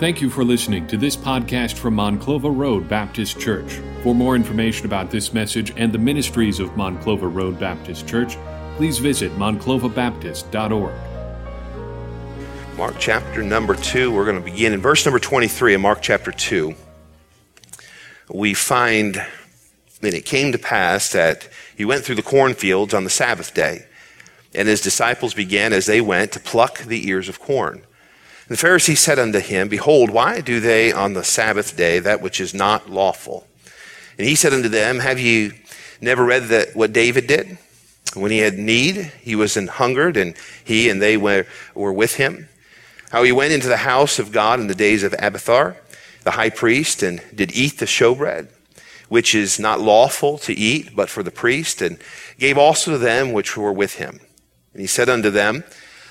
Thank you for listening to this podcast from Monclova Road Baptist Church. For more information about this message and the ministries of Monclova Road Baptist Church, please visit monclovabaptist.org. Mark chapter number 2, we're going to begin in verse number 23 of Mark chapter 2. We find that it came to pass that he went through the cornfields on the Sabbath day, and his disciples began as they went to pluck the ears of corn. The Pharisees said unto him, Behold, why do they on the Sabbath day that which is not lawful? And he said unto them, Have you never read that what David did? When he had need, he was an hungered, and he and they were, were with him. How he went into the house of God in the days of Abiathar, the high priest, and did eat the showbread, which is not lawful to eat, but for the priest, and gave also to them which were with him. And he said unto them,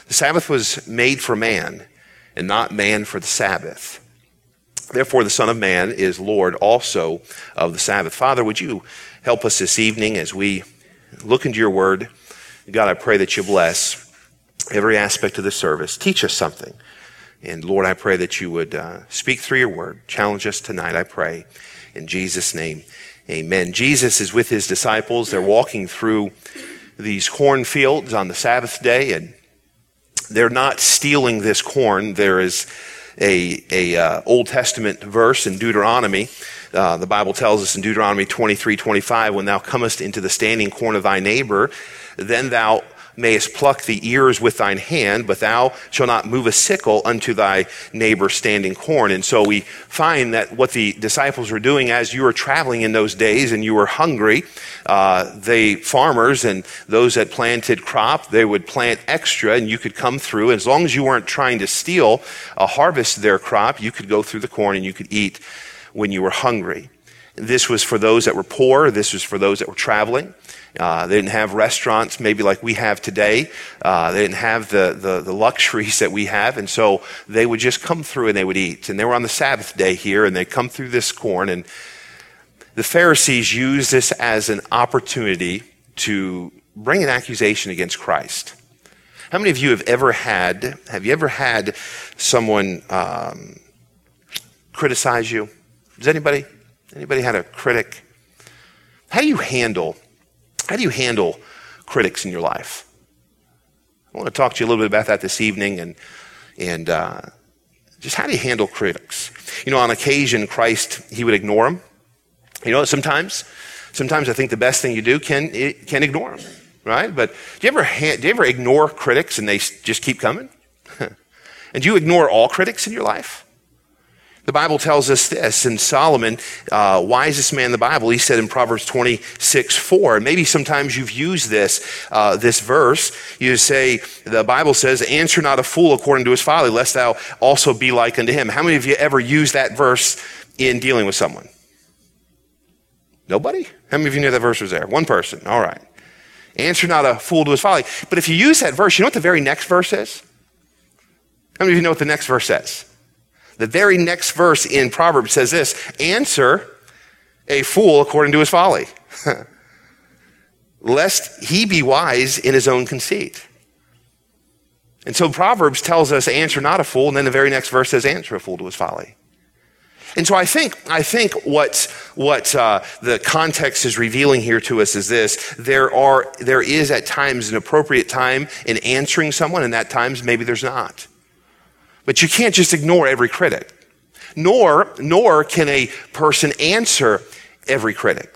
The Sabbath was made for man, and not man for the Sabbath. Therefore, the Son of Man is Lord also of the Sabbath. Father, would you help us this evening as we look into your word? God, I pray that you bless every aspect of the service. Teach us something. And Lord, I pray that you would uh, speak through your word. Challenge us tonight, I pray. In Jesus' name, amen. Jesus is with his disciples. They're walking through these cornfields on the Sabbath day, and they're not stealing this corn. There is a, a uh, Old Testament verse in Deuteronomy. Uh, the Bible tells us in Deuteronomy 23, 25, when thou comest into the standing corn of thy neighbor, then thou mayest pluck the ears with thine hand, but thou shalt not move a sickle unto thy neighbor standing corn. And so we find that what the disciples were doing as you were traveling in those days and you were hungry, uh, the farmers and those that planted crop, they would plant extra and you could come through. As long as you weren't trying to steal a harvest their crop, you could go through the corn and you could eat when you were hungry. This was for those that were poor. This was for those that were traveling. Uh, they didn't have restaurants maybe like we have today. Uh, they didn't have the, the, the, luxuries that we have. And so they would just come through and they would eat. And they were on the Sabbath day here and they come through this corn. And the Pharisees used this as an opportunity to bring an accusation against Christ. How many of you have ever had, have you ever had someone um, criticize you? Does anybody, anybody had a critic? How do you handle how do you handle critics in your life? I want to talk to you a little bit about that this evening and, and uh, just how do you handle critics? You know, on occasion, Christ, he would ignore them. You know, sometimes, sometimes I think the best thing you do can, can ignore them, right? But do you ever, do you ever ignore critics and they just keep coming? and do you ignore all critics in your life? The Bible tells us this, and Solomon, uh, wisest man in the Bible, he said in Proverbs 26, 4, maybe sometimes you've used this, uh, this verse. You say, the Bible says, answer not a fool according to his folly, lest thou also be like unto him. How many of you ever use that verse in dealing with someone? Nobody? How many of you knew that verse was there? One person. All right. Answer not a fool to his folly. But if you use that verse, you know what the very next verse says? How many of you know what the next verse says? The very next verse in Proverbs says this Answer a fool according to his folly, lest he be wise in his own conceit. And so Proverbs tells us, answer not a fool, and then the very next verse says, answer a fool to his folly. And so I think, I think what, what uh, the context is revealing here to us is this. There are, there is at times an appropriate time in answering someone, and at times maybe there's not. But you can't just ignore every critic. Nor, nor can a person answer every critic.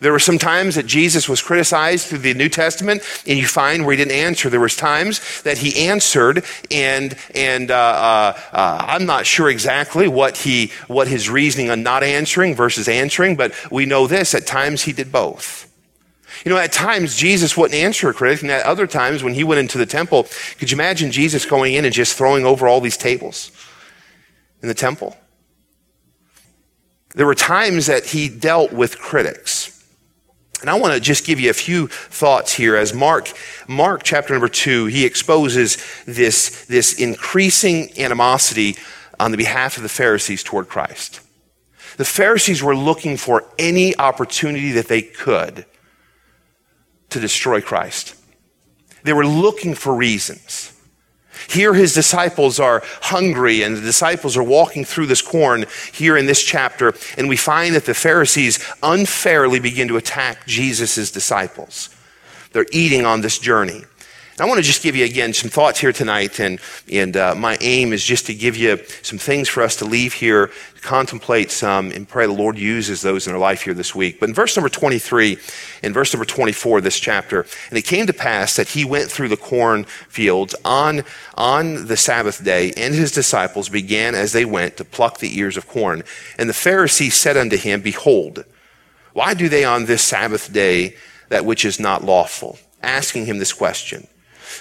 There were some times that Jesus was criticized through the New Testament, and you find where he didn't answer. There was times that he answered, and and uh, uh, uh, I'm not sure exactly what he what his reasoning on not answering versus answering, but we know this: at times he did both. You know, at times Jesus wouldn't answer a critic, and at other times when he went into the temple, could you imagine Jesus going in and just throwing over all these tables in the temple? There were times that he dealt with critics. And I want to just give you a few thoughts here as Mark, Mark chapter number two, he exposes this, this increasing animosity on the behalf of the Pharisees toward Christ. The Pharisees were looking for any opportunity that they could to destroy Christ. They were looking for reasons. Here, his disciples are hungry, and the disciples are walking through this corn here in this chapter, and we find that the Pharisees unfairly begin to attack Jesus' disciples. They're eating on this journey. I want to just give you again some thoughts here tonight, and, and uh, my aim is just to give you some things for us to leave here, contemplate some, and pray the Lord uses those in our life here this week. But in verse number 23 and verse number 24 of this chapter, and it came to pass that he went through the cornfields on, on the Sabbath day, and his disciples began as they went to pluck the ears of corn. And the Pharisees said unto him, Behold, why do they on this Sabbath day that which is not lawful? Asking him this question.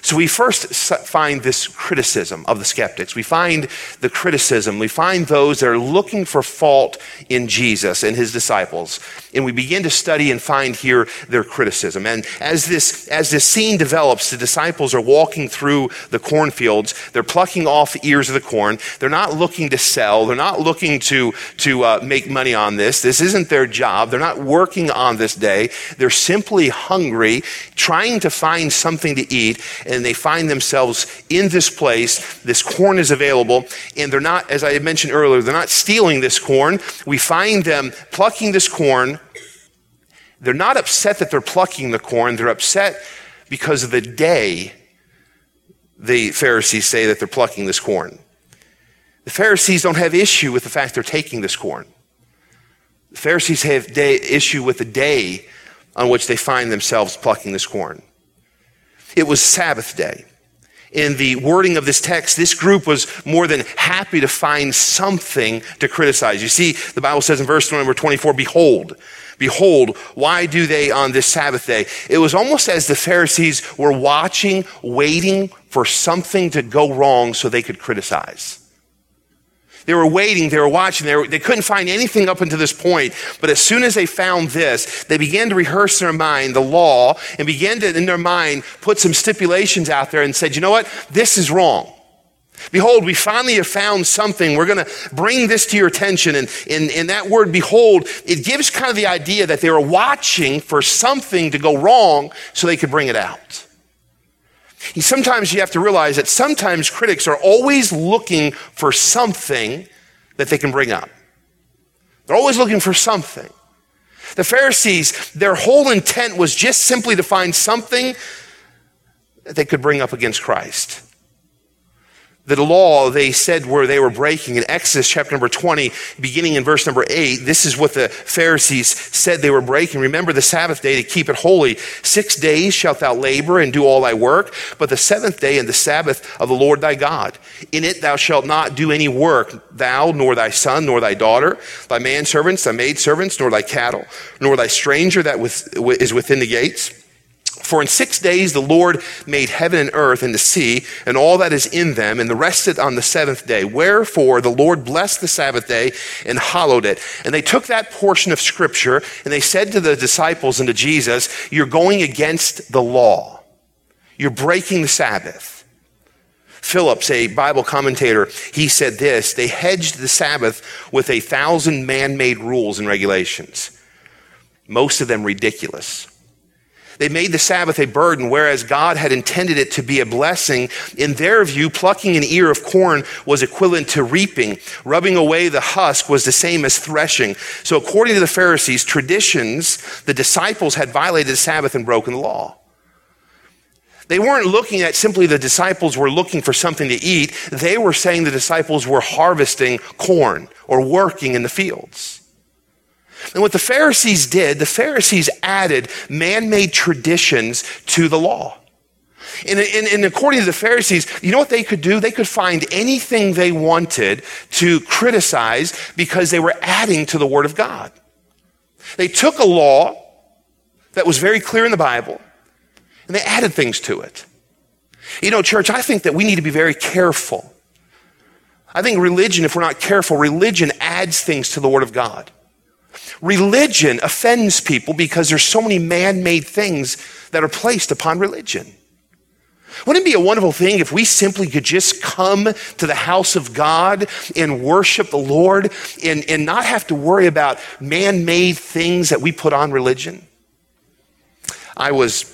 So we first find this criticism of the skeptics. We find the criticism. We find those that are looking for fault in Jesus and his disciples. And we begin to study and find here their criticism. And as this, as this scene develops, the disciples are walking through the cornfields. They're plucking off the ears of the corn. They're not looking to sell. They're not looking to, to uh, make money on this. This isn't their job. They're not working on this day. They're simply hungry, trying to find something to eat and they find themselves in this place. This corn is available, and they're not, as I mentioned earlier, they're not stealing this corn. We find them plucking this corn. They're not upset that they're plucking the corn, they're upset because of the day the Pharisees say that they're plucking this corn. The Pharisees don't have issue with the fact they're taking this corn. The Pharisees have day, issue with the day on which they find themselves plucking this corn. It was Sabbath day. In the wording of this text, this group was more than happy to find something to criticize. You see, the Bible says in verse number 24, behold, behold, why do they on this Sabbath day? It was almost as the Pharisees were watching, waiting for something to go wrong so they could criticize. They were waiting, they were watching, they, were, they couldn't find anything up until this point. But as soon as they found this, they began to rehearse in their mind the law and began to, in their mind, put some stipulations out there and said, you know what? This is wrong. Behold, we finally have found something. We're going to bring this to your attention. And in that word, behold, it gives kind of the idea that they were watching for something to go wrong so they could bring it out. Sometimes you have to realize that sometimes critics are always looking for something that they can bring up. They're always looking for something. The Pharisees, their whole intent was just simply to find something that they could bring up against Christ the law they said where they were breaking in Exodus chapter number 20, beginning in verse number 8. This is what the Pharisees said they were breaking. Remember the Sabbath day to keep it holy. Six days shalt thou labor and do all thy work, but the seventh day and the Sabbath of the Lord thy God. In it thou shalt not do any work, thou, nor thy son, nor thy daughter, thy manservants, thy maidservants, nor thy cattle, nor thy stranger that is within the gates for in six days the Lord made heaven and earth and the sea and all that is in them, and the rested on the seventh day. Wherefore the Lord blessed the Sabbath day and hallowed it. And they took that portion of scripture and they said to the disciples and to Jesus, You're going against the law. You're breaking the Sabbath. Phillips, a Bible commentator, he said this They hedged the Sabbath with a thousand man made rules and regulations, most of them ridiculous. They made the Sabbath a burden, whereas God had intended it to be a blessing. In their view, plucking an ear of corn was equivalent to reaping. Rubbing away the husk was the same as threshing. So according to the Pharisees, traditions, the disciples had violated the Sabbath and broken the law. They weren't looking at simply the disciples were looking for something to eat. They were saying the disciples were harvesting corn or working in the fields. And what the Pharisees did, the Pharisees added man made traditions to the law. And, and, and, according to the Pharisees, you know what they could do? They could find anything they wanted to criticize because they were adding to the Word of God. They took a law that was very clear in the Bible and they added things to it. You know, church, I think that we need to be very careful. I think religion, if we're not careful, religion adds things to the Word of God. Religion offends people because there's so many man-made things that are placed upon religion. Wouldn't it be a wonderful thing if we simply could just come to the house of God and worship the Lord and, and not have to worry about man made things that we put on religion? I was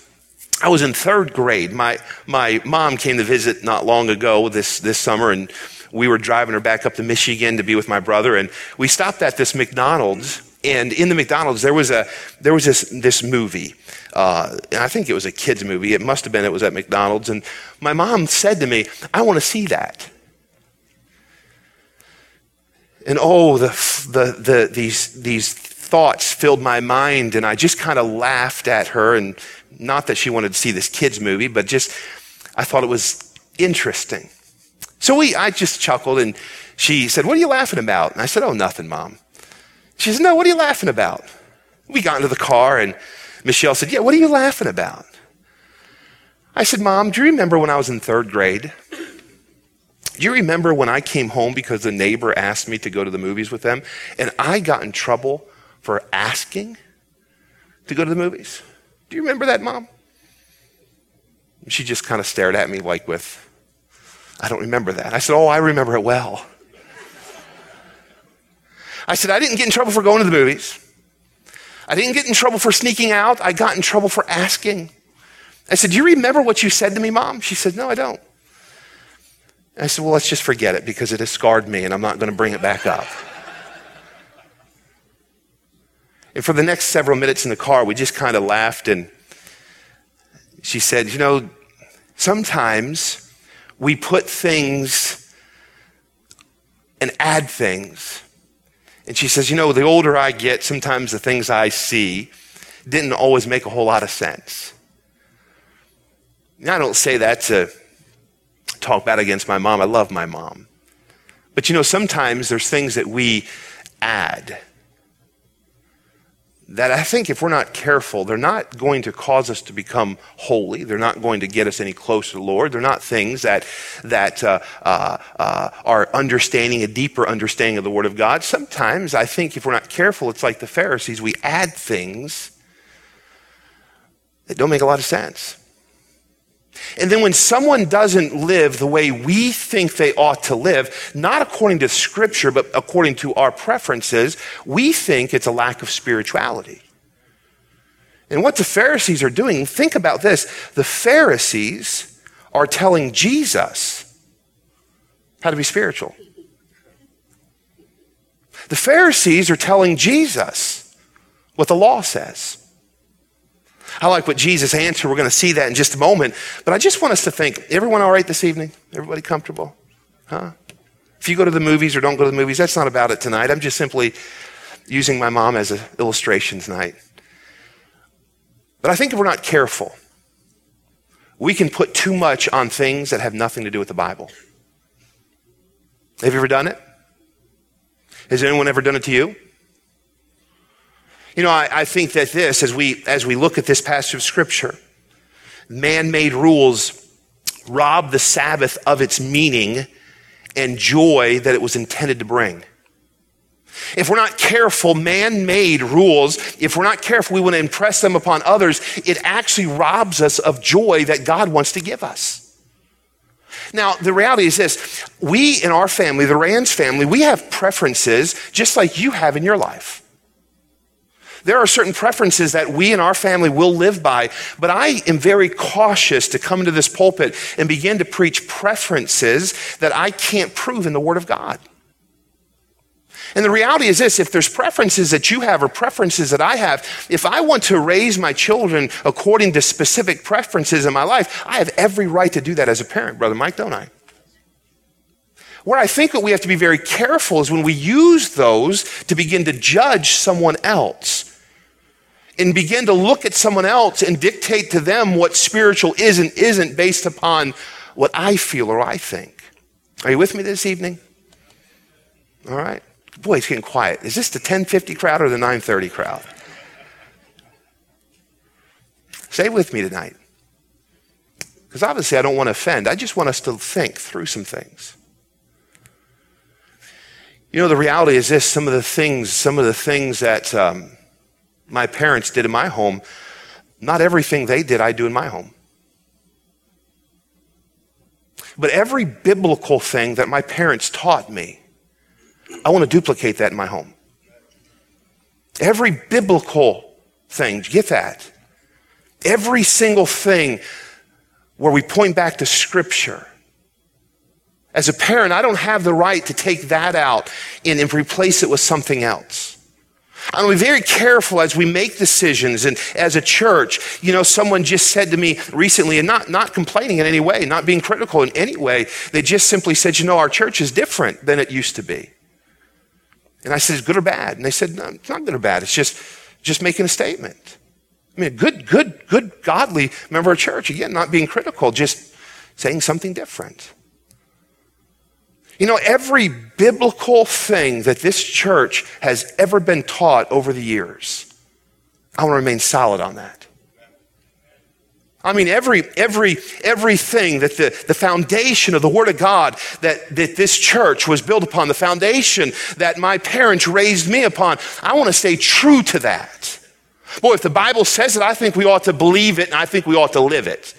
I was in third grade. My, my mom came to visit not long ago this, this summer, and we were driving her back up to Michigan to be with my brother, and we stopped at this McDonald's. And in the McDonald's, there was a there was this this movie. Uh, I think it was a kids movie. It must have been. It was at McDonald's, and my mom said to me, "I want to see that." And oh, the, the, the, these, these thoughts filled my mind, and I just kind of laughed at her. And not that she wanted to see this kids' movie, but just I thought it was interesting. So we, I just chuckled, and she said, What are you laughing about? And I said, Oh, nothing, Mom. She said, No, what are you laughing about? We got into the car, and Michelle said, Yeah, what are you laughing about? I said, Mom, do you remember when I was in third grade? Do you remember when I came home because the neighbor asked me to go to the movies with them and I got in trouble for asking to go to the movies? Do you remember that, mom? She just kind of stared at me like with, I don't remember that. I said, Oh, I remember it well. I said, I didn't get in trouble for going to the movies. I didn't get in trouble for sneaking out. I got in trouble for asking. I said, Do you remember what you said to me, mom? She said, No, I don't. I said, Well, let's just forget it because it has scarred me and I'm not going to bring it back up. and for the next several minutes in the car, we just kind of laughed and she said, You know, sometimes we put things and add things. And she says, You know, the older I get, sometimes the things I see didn't always make a whole lot of sense. Now, I don't say that to talk bad against my mom. I love my mom. But you know, sometimes there's things that we add that I think if we're not careful, they're not going to cause us to become holy. They're not going to get us any closer to the Lord. They're not things that, that uh, uh, uh, are understanding, a deeper understanding of the Word of God. Sometimes I think if we're not careful, it's like the Pharisees. We add things that don't make a lot of sense. And then when someone doesn't live the way we think they ought to live, not according to scripture, but according to our preferences, we think it's a lack of spirituality. And what the Pharisees are doing, think about this. The Pharisees are telling Jesus how to be spiritual. The Pharisees are telling Jesus what the law says. I like what Jesus answered. We're going to see that in just a moment. But I just want us to think everyone all right this evening? Everybody comfortable? Huh? If you go to the movies or don't go to the movies, that's not about it tonight. I'm just simply using my mom as an illustration tonight. But I think if we're not careful, we can put too much on things that have nothing to do with the Bible. Have you ever done it? Has anyone ever done it to you? You know, I, I think that this, as we, as we look at this passage of Scripture, man made rules rob the Sabbath of its meaning and joy that it was intended to bring. If we're not careful, man made rules, if we're not careful, we want to impress them upon others, it actually robs us of joy that God wants to give us. Now, the reality is this we in our family, the Rands family, we have preferences just like you have in your life. There are certain preferences that we in our family will live by, but I am very cautious to come into this pulpit and begin to preach preferences that I can't prove in the Word of God. And the reality is this if there's preferences that you have or preferences that I have, if I want to raise my children according to specific preferences in my life, I have every right to do that as a parent, Brother Mike, don't I? Where I think that we have to be very careful is when we use those to begin to judge someone else and begin to look at someone else and dictate to them what spiritual is and isn't based upon what I feel or I think. Are you with me this evening? All right. Boy, it's getting quiet. Is this the 1050 crowd or the 930 crowd? Stay with me tonight. Because obviously I don't want to offend. I just want us to think through some things. You know, the reality is this some of the things, some of the things that um, my parents did in my home, not everything they did, I do in my home. But every biblical thing that my parents taught me, I want to duplicate that in my home. Every biblical thing, get that? Every single thing where we point back to Scripture. As a parent, I don't have the right to take that out and, and replace it with something else. I want to be very careful as we make decisions and as a church. You know, someone just said to me recently, and not, not complaining in any way, not being critical in any way, they just simply said, you know, our church is different than it used to be. And I said, is good or bad? And they said, no, it's not good or bad. It's just, just making a statement. I mean, good, good, good, godly member of church. Again, not being critical, just saying something different. You know, every biblical thing that this church has ever been taught over the years, I want to remain solid on that. I mean, every, every, everything that the, the foundation of the Word of God that, that this church was built upon, the foundation that my parents raised me upon, I want to stay true to that. Boy, if the Bible says it, I think we ought to believe it and I think we ought to live it.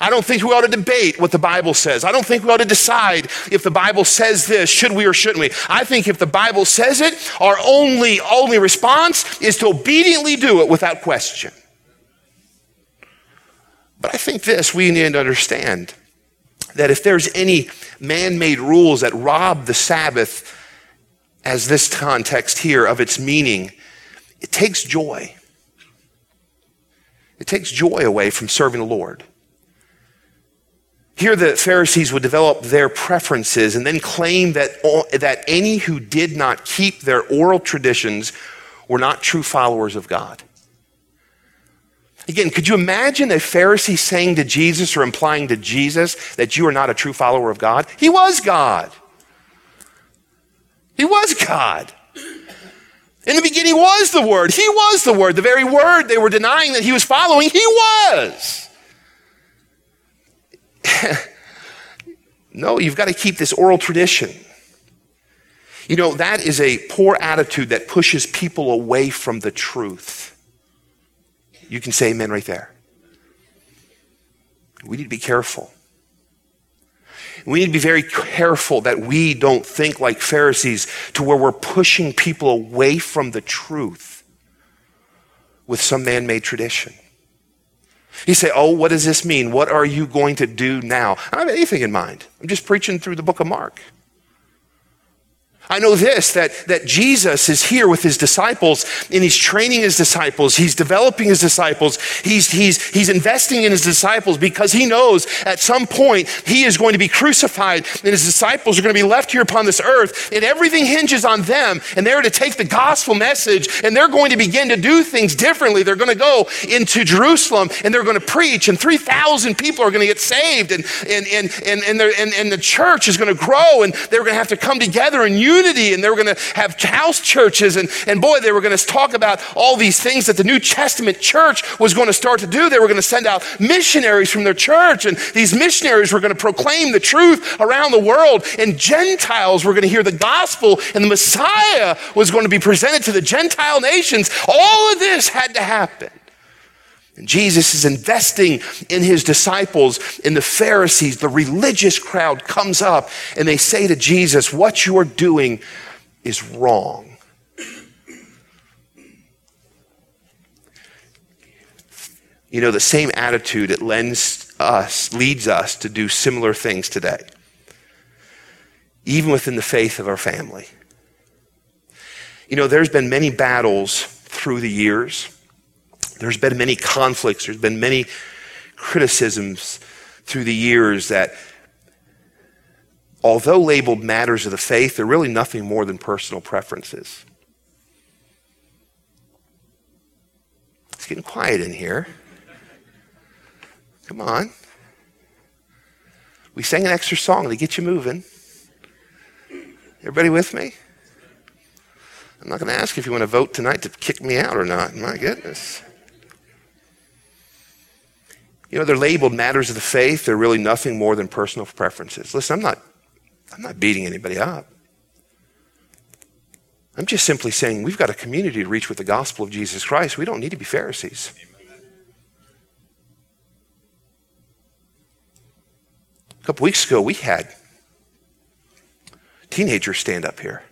I don't think we ought to debate what the Bible says. I don't think we ought to decide if the Bible says this, should we or shouldn't we. I think if the Bible says it, our only, only response is to obediently do it without question. But I think this we need to understand that if there's any man made rules that rob the Sabbath, as this context here, of its meaning, it takes joy. It takes joy away from serving the Lord. Here, the Pharisees would develop their preferences and then claim that, that any who did not keep their oral traditions were not true followers of God. Again, could you imagine a Pharisee saying to Jesus or implying to Jesus that you are not a true follower of God? He was God. He was God. In the beginning was the Word. He was the Word. The very Word they were denying that He was following, He was. no, you've got to keep this oral tradition. You know, that is a poor attitude that pushes people away from the truth. You can say amen right there. We need to be careful. We need to be very careful that we don't think like Pharisees to where we're pushing people away from the truth with some man made tradition. You say, Oh, what does this mean? What are you going to do now? I don't have anything in mind. I'm just preaching through the book of Mark. I know this that, that Jesus is here with his disciples and he's training his disciples. He's developing his disciples. He's, he's, he's investing in his disciples because he knows at some point he is going to be crucified and his disciples are going to be left here upon this earth and everything hinges on them and they're to take the gospel message and they're going to begin to do things differently. They're going to go into Jerusalem and they're going to preach and 3,000 people are going to get saved and, and, and, and, and, and, and the church is going to grow and they're going to have to come together and use unity and they were going to have house churches. And, and boy, they were going to talk about all these things that the New Testament church was going to start to do. They were going to send out missionaries from their church. And these missionaries were going to proclaim the truth around the world. And Gentiles were going to hear the gospel and the Messiah was going to be presented to the Gentile nations. All of this had to happen. And Jesus is investing in his disciples, in the Pharisees. The religious crowd comes up and they say to Jesus, What you are doing is wrong. You know, the same attitude it lends us, leads us to do similar things today, even within the faith of our family. You know, there's been many battles through the years there's been many conflicts, there's been many criticisms through the years that, although labeled matters of the faith, they're really nothing more than personal preferences. It's getting quiet in here. Come on. We sang an extra song to get you moving. Everybody with me? I'm not going to ask if you want to vote tonight to kick me out or not. My goodness. You know, they're labeled matters of the faith. They're really nothing more than personal preferences. Listen, I'm not, I'm not beating anybody up. I'm just simply saying we've got a community to reach with the gospel of Jesus Christ. We don't need to be Pharisees. A couple weeks ago, we had teenagers stand up here.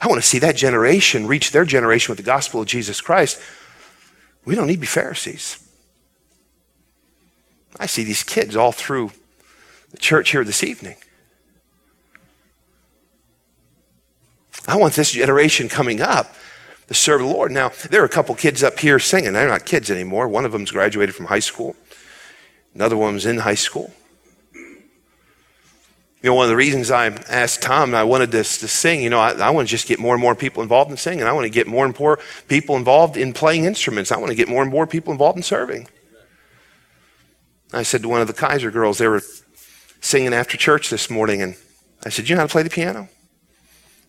I want to see that generation reach their generation with the gospel of Jesus Christ. We don't need to be Pharisees. I see these kids all through the church here this evening. I want this generation coming up to serve the Lord. Now, there are a couple kids up here singing. They're not kids anymore. One of them's graduated from high school. Another one's in high school. You know, one of the reasons I asked Tom, I wanted this to sing, you know, I, I want to just get more and more people involved in singing. I want to get more and more people involved in playing instruments. I want to get more and more people involved in serving. I said to one of the Kaiser girls, they were singing after church this morning, and I said, You know how to play the piano?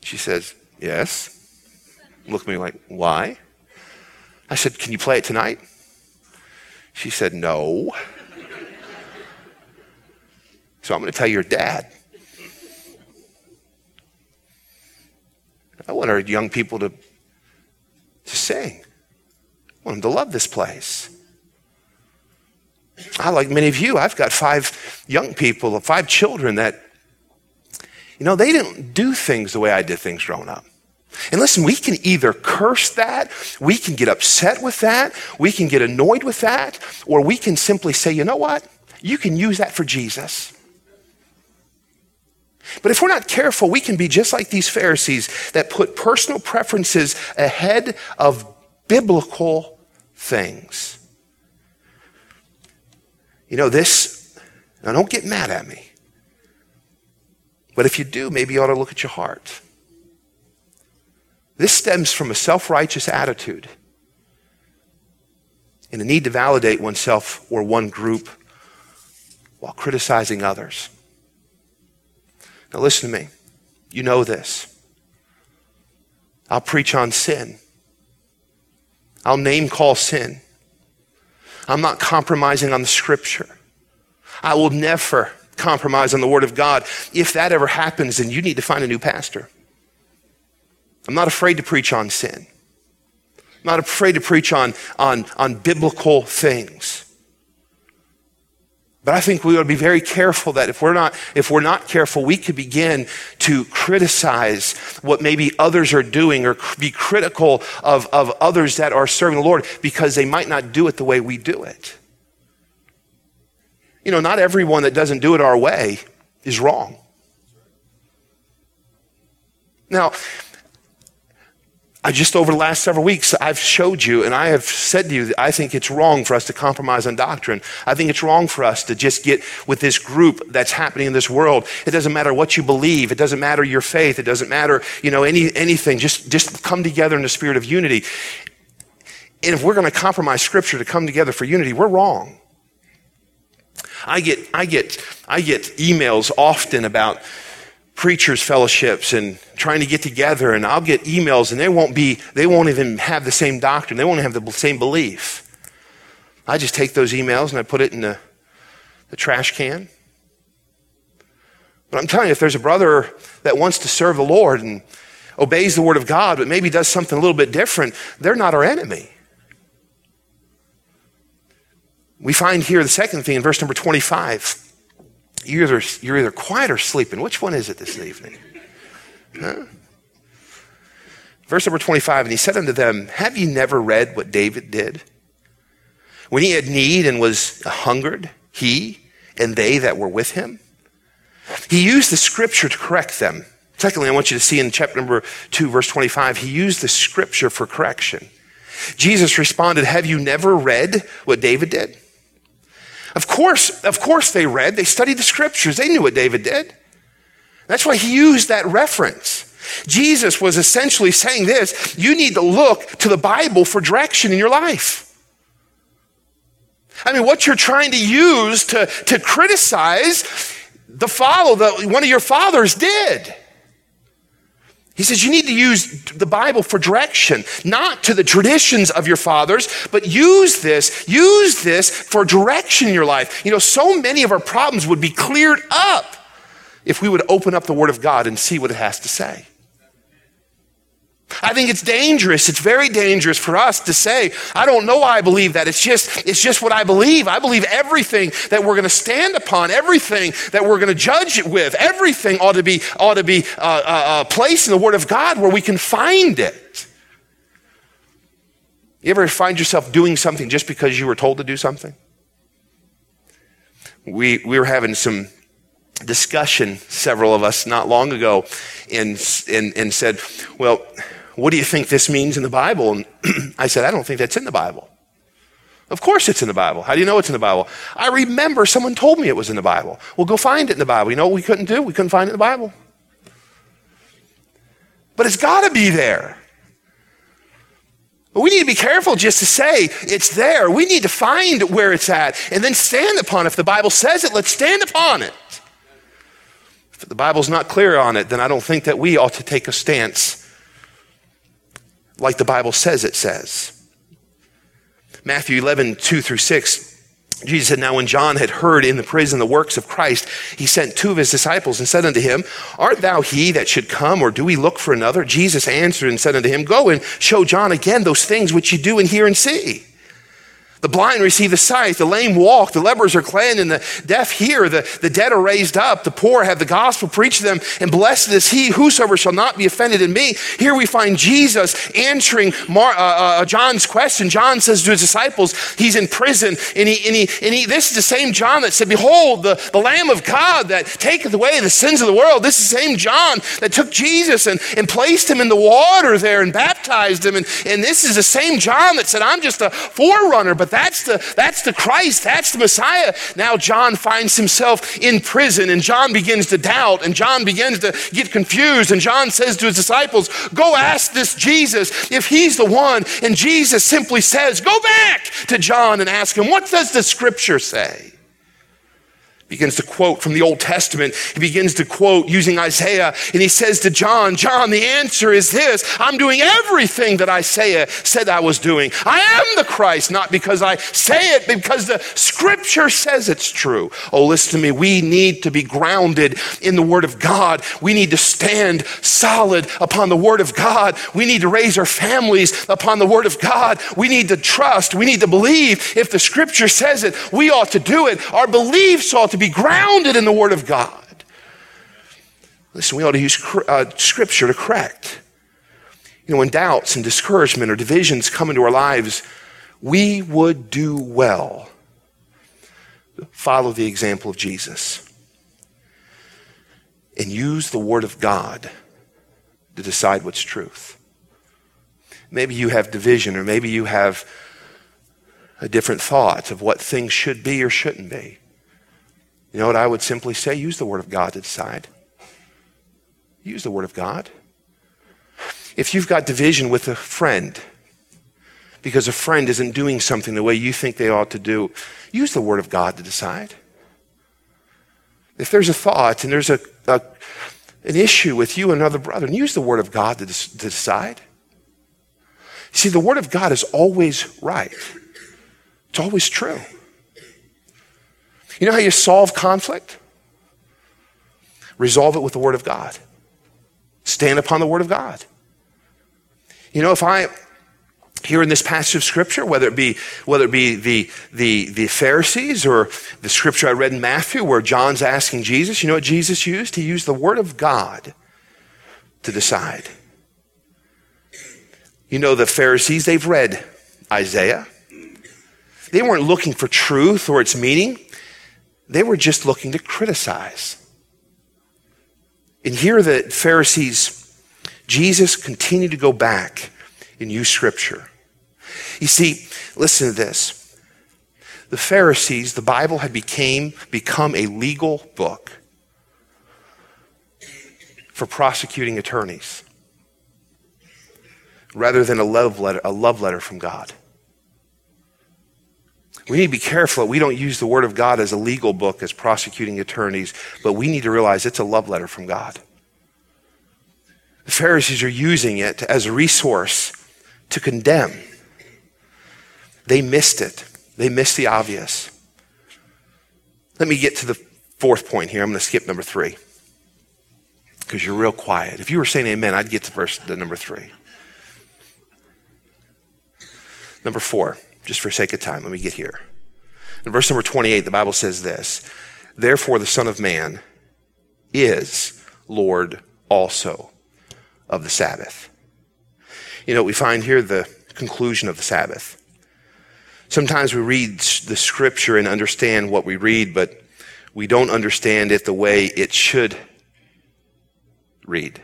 She says, Yes. Looked at me like, Why? I said, Can you play it tonight? She said, No. So I'm going to tell your dad. I want our young people to, to sing. I want them to love this place. I, like many of you, I've got five young people, five children that, you know, they didn't do things the way I did things growing up. And listen, we can either curse that, we can get upset with that, we can get annoyed with that, or we can simply say, you know what? You can use that for Jesus. But if we're not careful, we can be just like these Pharisees that put personal preferences ahead of biblical things. You know, this, now don't get mad at me. But if you do, maybe you ought to look at your heart. This stems from a self righteous attitude and a need to validate oneself or one group while criticizing others. Now, listen to me. You know this. I'll preach on sin, I'll name call sin. I'm not compromising on the scripture. I will never compromise on the word of God. If that ever happens, then you need to find a new pastor. I'm not afraid to preach on sin. I'm not afraid to preach on, on, on biblical things. But I think we ought to be very careful that if we're not, if we're not careful, we could begin to criticize what maybe others are doing or be critical of, of others that are serving the Lord because they might not do it the way we do it. You know, not everyone that doesn't do it our way is wrong. Now, I just over the last several weeks, I've showed you and I have said to you that I think it's wrong for us to compromise on doctrine. I think it's wrong for us to just get with this group that's happening in this world. It doesn't matter what you believe. It doesn't matter your faith. It doesn't matter, you know, any, anything. Just, just come together in the spirit of unity. And if we're going to compromise scripture to come together for unity, we're wrong. I get, I get, I get emails often about, preachers fellowships and trying to get together and I'll get emails and they won't be they won't even have the same doctrine. They won't have the same belief. I just take those emails and I put it in the, the trash can. But I'm telling you, if there's a brother that wants to serve the Lord and obeys the word of God, but maybe does something a little bit different, they're not our enemy. We find here the second thing in verse number 25. You're either, you're either quiet or sleeping. Which one is it this evening? Huh? Verse number 25, and he said unto them, Have ye never read what David did? When he had need and was hungered, he and they that were with him. He used the scripture to correct them. Secondly, I want you to see in chapter number 2, verse 25, he used the scripture for correction. Jesus responded, Have you never read what David did? Of course, of course they read. They studied the scriptures. They knew what David did. That's why he used that reference. Jesus was essentially saying this you need to look to the Bible for direction in your life. I mean, what you're trying to use to, to criticize the follow that one of your fathers did. He says you need to use the Bible for direction, not to the traditions of your fathers, but use this, use this for direction in your life. You know, so many of our problems would be cleared up if we would open up the Word of God and see what it has to say. I think it's dangerous. It's very dangerous for us to say, I don't know why I believe that. It's just, it's just what I believe. I believe everything that we're going to stand upon, everything that we're going to judge it with, everything ought to be, ought to be uh, uh, uh, placed in the Word of God where we can find it. You ever find yourself doing something just because you were told to do something? We, we were having some discussion, several of us, not long ago, and, and, and said, Well, what do you think this means in the Bible? And I said, I don't think that's in the Bible. Of course it's in the Bible. How do you know it's in the Bible? I remember someone told me it was in the Bible. Well, go find it in the Bible. You know what we couldn't do? We couldn't find it in the Bible. But it's got to be there. But we need to be careful just to say it's there. We need to find where it's at and then stand upon it. If the Bible says it, let's stand upon it. If the Bible's not clear on it, then I don't think that we ought to take a stance like the Bible says it says. Matthew 11, 2 through 6. Jesus said, Now when John had heard in the prison the works of Christ, he sent two of his disciples and said unto him, Art thou he that should come, or do we look for another? Jesus answered and said unto him, Go and show John again those things which you do and hear and see. The blind receive the sight, the lame walk, the lepers are cleansed, and the deaf hear, the, the dead are raised up, the poor have the gospel preached to them, and blessed is he whosoever shall not be offended in me. Here we find Jesus answering Mar, uh, uh, John's question. John says to his disciples, he's in prison, and he, and he, and he, this is the same John that said, Behold, the, the Lamb of God that taketh away the sins of the world. This is the same John that took Jesus and, and placed him in the water there and baptized him. And, and this is the same John that said, I'm just a forerunner, but but that's the, that's the Christ, that's the Messiah. Now John finds himself in prison and John begins to doubt and John begins to get confused. And John says to his disciples, Go ask this Jesus if he's the one. And Jesus simply says, Go back to John and ask him, What does the scripture say? Begins to quote from the Old Testament. He begins to quote using Isaiah, and he says to John, John, the answer is this I'm doing everything that Isaiah said I was doing. I am the Christ, not because I say it, because the scripture says it's true. Oh, listen to me. We need to be grounded in the Word of God. We need to stand solid upon the Word of God. We need to raise our families upon the Word of God. We need to trust. We need to believe. If the scripture says it, we ought to do it. Our beliefs ought to to be grounded in the Word of God. Listen, we ought to use uh, Scripture to correct. You know, when doubts and discouragement or divisions come into our lives, we would do well to follow the example of Jesus and use the Word of God to decide what's truth. Maybe you have division, or maybe you have a different thought of what things should be or shouldn't be. You know what I would simply say? Use the Word of God to decide. Use the Word of God. If you've got division with a friend because a friend isn't doing something the way you think they ought to do, use the Word of God to decide. If there's a thought and there's a, a an issue with you and another brother, use the Word of God to, to decide. See, the Word of God is always right. It's always true. You know how you solve conflict? Resolve it with the Word of God. Stand upon the Word of God. You know, if I here in this passage of scripture, whether it be whether it be the the the Pharisees or the scripture I read in Matthew, where John's asking Jesus, you know what Jesus used? He used the Word of God to decide. You know, the Pharisees, they've read Isaiah. They weren't looking for truth or its meaning. They were just looking to criticize. And here the Pharisees, Jesus continued to go back and use scripture. You see, listen to this. The Pharisees, the Bible had became, become a legal book for prosecuting attorneys rather than a love letter, a love letter from God. We need to be careful that we don't use the Word of God as a legal book, as prosecuting attorneys, but we need to realize it's a love letter from God. The Pharisees are using it as a resource to condemn. They missed it, they missed the obvious. Let me get to the fourth point here. I'm going to skip number three because you're real quiet. If you were saying amen, I'd get to verse the number three. Number four just for sake of time, let me get here. In verse number 28, the Bible says this Therefore, the Son of Man is Lord also of the Sabbath. You know, we find here the conclusion of the Sabbath. Sometimes we read the scripture and understand what we read, but we don't understand it the way it should read.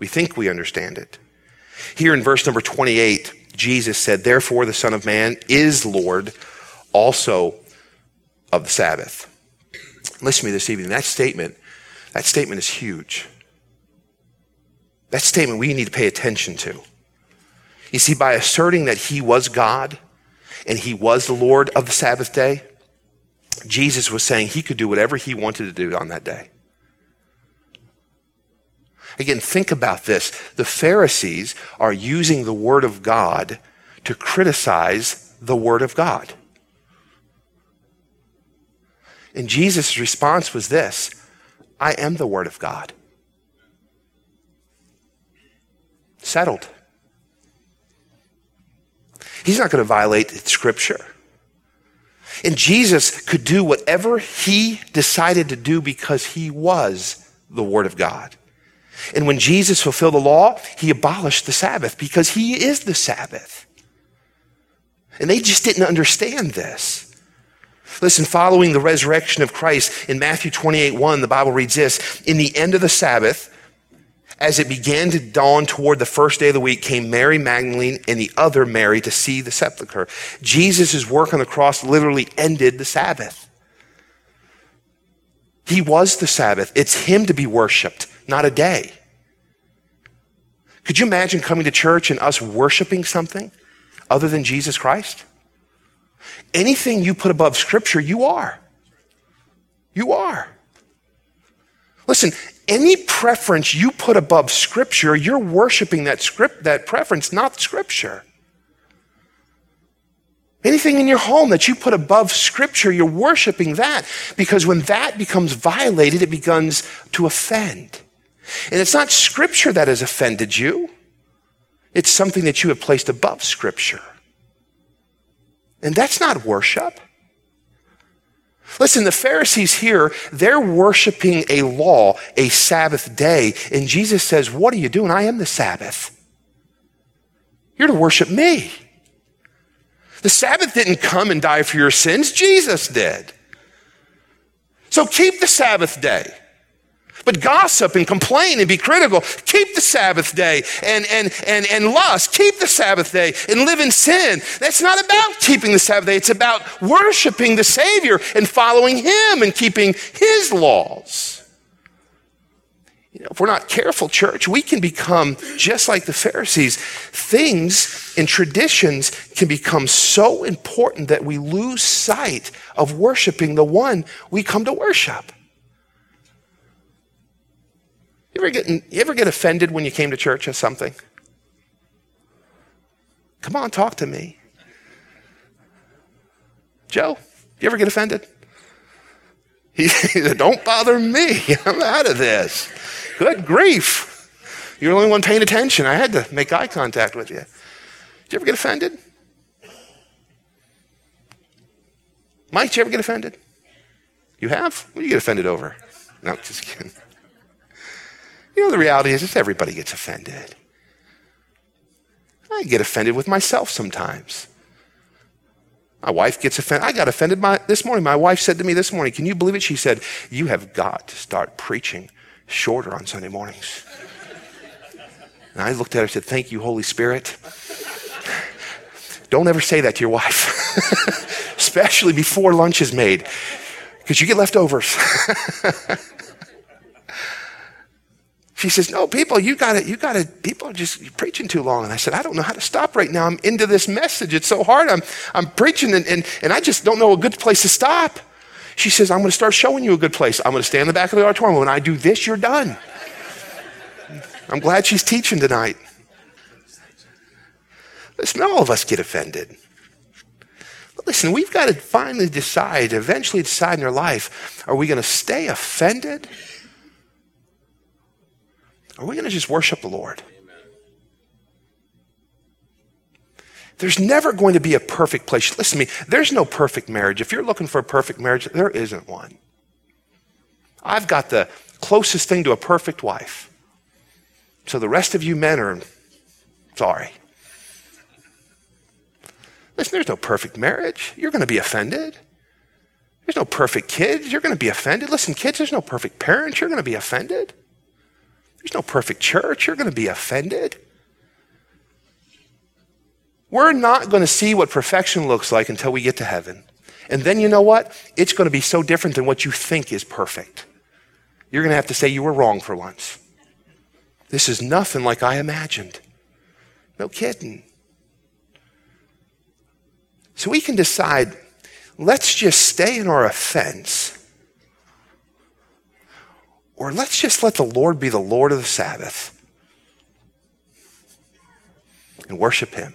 We think we understand it. Here in verse number 28, Jesus said, Therefore the Son of Man is Lord also of the Sabbath. Listen to me this evening. That statement, that statement is huge. That statement we need to pay attention to. You see, by asserting that he was God and he was the Lord of the Sabbath day, Jesus was saying he could do whatever he wanted to do on that day. Again, think about this. The Pharisees are using the Word of God to criticize the Word of God. And Jesus' response was this I am the Word of God. Settled. He's not going to violate Scripture. And Jesus could do whatever he decided to do because he was the Word of God. And when Jesus fulfilled the law, he abolished the Sabbath because he is the Sabbath. And they just didn't understand this. Listen, following the resurrection of Christ in Matthew 28 1, the Bible reads this In the end of the Sabbath, as it began to dawn toward the first day of the week, came Mary Magdalene and the other Mary to see the sepulchre. Jesus' work on the cross literally ended the Sabbath. He was the Sabbath. It's Him to be worshiped, not a day. Could you imagine coming to church and us worshiping something other than Jesus Christ? Anything you put above Scripture, you are. You are. Listen, any preference you put above Scripture, you're worshiping that script, that preference, not Scripture. Anything in your home that you put above Scripture, you're worshiping that because when that becomes violated, it begins to offend. And it's not Scripture that has offended you, it's something that you have placed above Scripture. And that's not worship. Listen, the Pharisees here, they're worshiping a law, a Sabbath day. And Jesus says, What are you doing? I am the Sabbath. You're to worship me. The Sabbath didn't come and die for your sins, Jesus did. So keep the Sabbath day. But gossip and complain and be critical. Keep the Sabbath day and, and, and, and lust. Keep the Sabbath day and live in sin. That's not about keeping the Sabbath day. It's about worshiping the Savior and following Him and keeping His laws. You know, if we're not careful, church, we can become just like the Pharisees. Things and traditions can become so important that we lose sight of worshiping the one we come to worship. You ever get, you ever get offended when you came to church at something? Come on, talk to me. Joe, you ever get offended? He said, Don't bother me. I'm out of this. Good grief. You're the only one paying attention. I had to make eye contact with you. Did you ever get offended? Mike, did you ever get offended? You have? What do you get offended over? No, just kidding. You know, the reality is, is everybody gets offended. I get offended with myself sometimes. My wife gets offended. I got offended my, this morning. My wife said to me this morning, Can you believe it? She said, You have got to start preaching shorter on Sunday mornings. And I looked at her and said, Thank you, Holy Spirit. Don't ever say that to your wife, especially before lunch is made, because you get leftovers. she says, No, people, you got to, you got to, people are just preaching too long. And I said, I don't know how to stop right now. I'm into this message. It's so hard. I'm, I'm preaching and, and, and I just don't know a good place to stop. She says, I'm going to start showing you a good place. I'm going to stand in the back of the auditorium. When I do this, you're done. I'm glad she's teaching tonight. Listen, all of us get offended. But listen, we've got to finally decide, eventually decide in our life, are we going to stay offended? Are we going to just worship the Lord? There's never going to be a perfect place. Listen to me, there's no perfect marriage. If you're looking for a perfect marriage, there isn't one. I've got the closest thing to a perfect wife. So the rest of you men are sorry. Listen, there's no perfect marriage. You're going to be offended. There's no perfect kids. You're going to be offended. Listen, kids, there's no perfect parents. You're going to be offended. There's no perfect church. You're going to be offended. We're not going to see what perfection looks like until we get to heaven. And then you know what? It's going to be so different than what you think is perfect. You're going to have to say you were wrong for once. This is nothing like I imagined. No kidding. So we can decide let's just stay in our offense, or let's just let the Lord be the Lord of the Sabbath and worship Him.